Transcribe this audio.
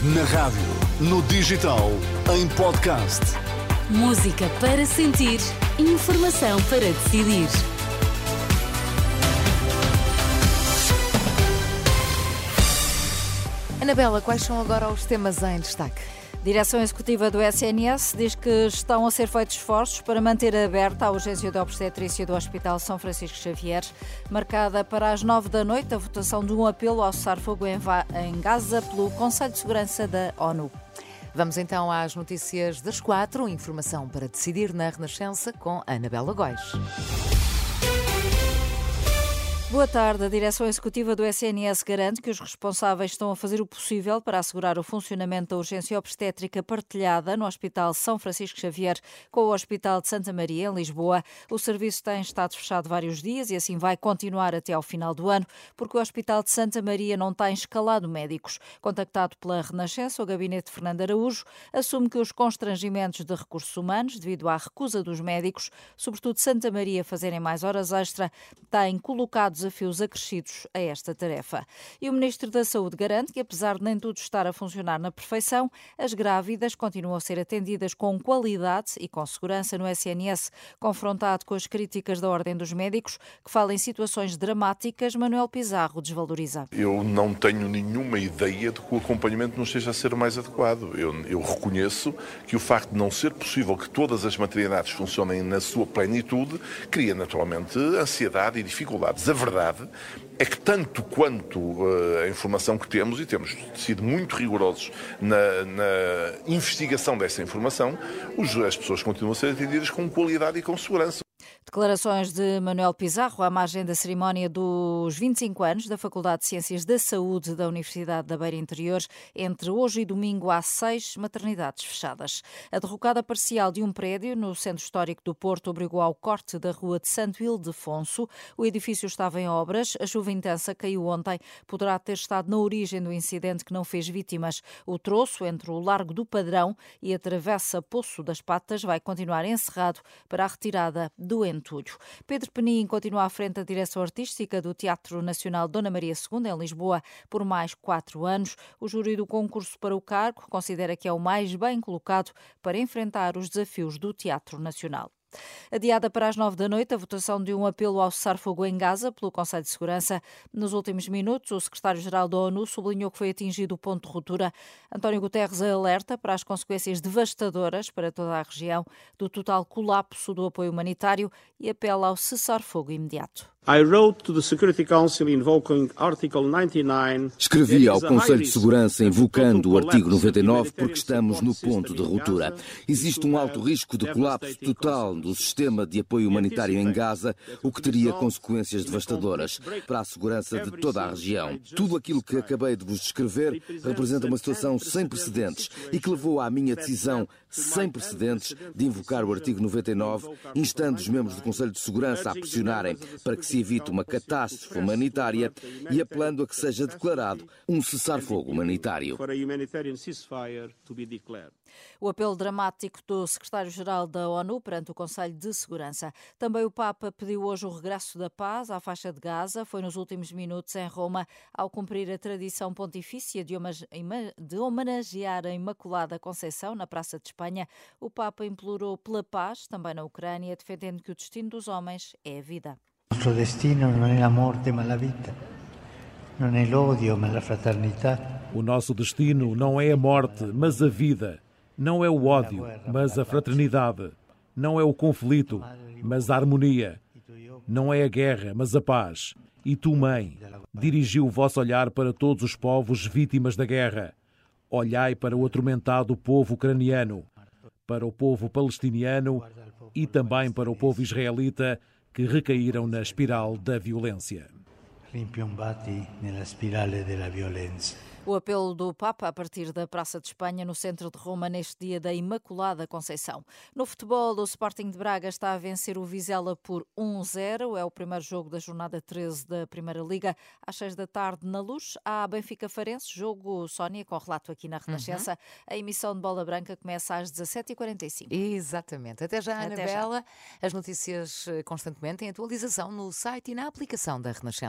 Na rádio, no digital, em podcast. Música para sentir, informação para decidir. Anabela, quais são agora os temas em destaque? Direção Executiva do SNS diz que estão a ser feitos esforços para manter aberta a urgência de obstetrícia do Hospital São Francisco Xavier, marcada para as nove da noite a votação de um apelo ao cessar-fogo em Gaza pelo Conselho de Segurança da ONU. Vamos então às notícias das quatro. Informação para decidir na Renascença com Anabela Góis. Boa tarde. A direção executiva do SNS garante que os responsáveis estão a fazer o possível para assegurar o funcionamento da urgência obstétrica partilhada no Hospital São Francisco Xavier com o Hospital de Santa Maria, em Lisboa. O serviço tem estado fechado vários dias e assim vai continuar até ao final do ano, porque o Hospital de Santa Maria não tem escalado médicos. Contactado pela Renascença, o gabinete de Fernando Araújo assume que os constrangimentos de recursos humanos, devido à recusa dos médicos, sobretudo Santa Maria, fazerem mais horas extra, têm colocado desafios acrescidos a esta tarefa. E o Ministro da Saúde garante que, apesar de nem tudo estar a funcionar na perfeição, as grávidas continuam a ser atendidas com qualidade e com segurança no SNS. Confrontado com as críticas da Ordem dos Médicos, que fala em situações dramáticas, Manuel Pizarro desvaloriza. Eu não tenho nenhuma ideia de que o acompanhamento não esteja a ser mais adequado. Eu, eu reconheço que o facto de não ser possível que todas as maternidades funcionem na sua plenitude cria naturalmente ansiedade e dificuldades. A verdade é que tanto quanto uh, a informação que temos, e temos sido muito rigorosos na, na investigação dessa informação, os, as pessoas continuam a ser atendidas com qualidade e com segurança. Declarações de Manuel Pizarro à margem da cerimónia dos 25 anos da Faculdade de Ciências da Saúde da Universidade da Beira Interior. Entre hoje e domingo há seis maternidades fechadas. A derrocada parcial de um prédio no centro histórico do Porto obrigou ao corte da rua de Santo Ildefonso. O edifício estava em obras. A chuva intensa caiu ontem. Poderá ter estado na origem do incidente que não fez vítimas. O troço entre o Largo do Padrão e a Travessa Poço das Patas vai continuar encerrado para a retirada do Pedro Penin continua à frente da direção artística do Teatro Nacional Dona Maria II, em Lisboa, por mais quatro anos. O júri do concurso para o cargo considera que é o mais bem colocado para enfrentar os desafios do Teatro Nacional. Adiada para as nove da noite, a votação de um apelo ao cessar-fogo em Gaza pelo Conselho de Segurança. Nos últimos minutos, o secretário-geral da ONU sublinhou que foi atingido o ponto de ruptura. António Guterres alerta para as consequências devastadoras para toda a região do total colapso do apoio humanitário e apela ao cessar-fogo imediato. Escrevi ao Conselho de Segurança invocando o artigo 99 porque estamos no ponto de ruptura. Existe um alto risco de colapso total do sistema de apoio humanitário em Gaza, o que teria consequências devastadoras para a segurança de toda a região. Tudo aquilo que acabei de vos descrever representa uma situação sem precedentes e que levou à minha decisão sem precedentes de invocar o artigo 99, instando os membros do Conselho de Segurança a pressionarem para que se evite uma catástrofe humanitária e apelando a que seja declarado um cessar-fogo humanitário. O apelo dramático do secretário-geral da ONU perante o Conselho de Segurança. Também o Papa pediu hoje o regresso da paz à faixa de Gaza. Foi nos últimos minutos em Roma, ao cumprir a tradição pontifícia de homenagear a Imaculada Conceição na Praça de Espanha. O Papa implorou pela paz, também na Ucrânia, defendendo que o destino dos homens é a vida. Nosso destino não é a morte, mas a vida. Não é l'odio, mas a fraternidade. O nosso destino não é a morte, mas a vida. Não é o ódio, mas a fraternidade. Não é o conflito, mas a harmonia. Não é a guerra, mas a paz. E tu, mãe, dirigiu o vosso olhar para todos os povos vítimas da guerra. Olhai para o atormentado povo ucraniano, para o povo palestiniano e também para o povo israelita que recaíram na espiral da violência. Rimpiambati nella spirale della violenza. O apelo do Papa a partir da Praça de Espanha, no centro de Roma, neste dia da Imaculada Conceição. No futebol, o Sporting de Braga está a vencer o Vizela por 1-0. É o primeiro jogo da jornada 13 da Primeira Liga. Às 6 da tarde, na luz, há Benfica Farense, jogo Sónia, com relato aqui na Renascença. Uhum. A emissão de Bola Branca começa às 17h45. Exatamente. Até já, Até Anabela. Já. As notícias eh, constantemente em atualização no site e na aplicação da Renascença.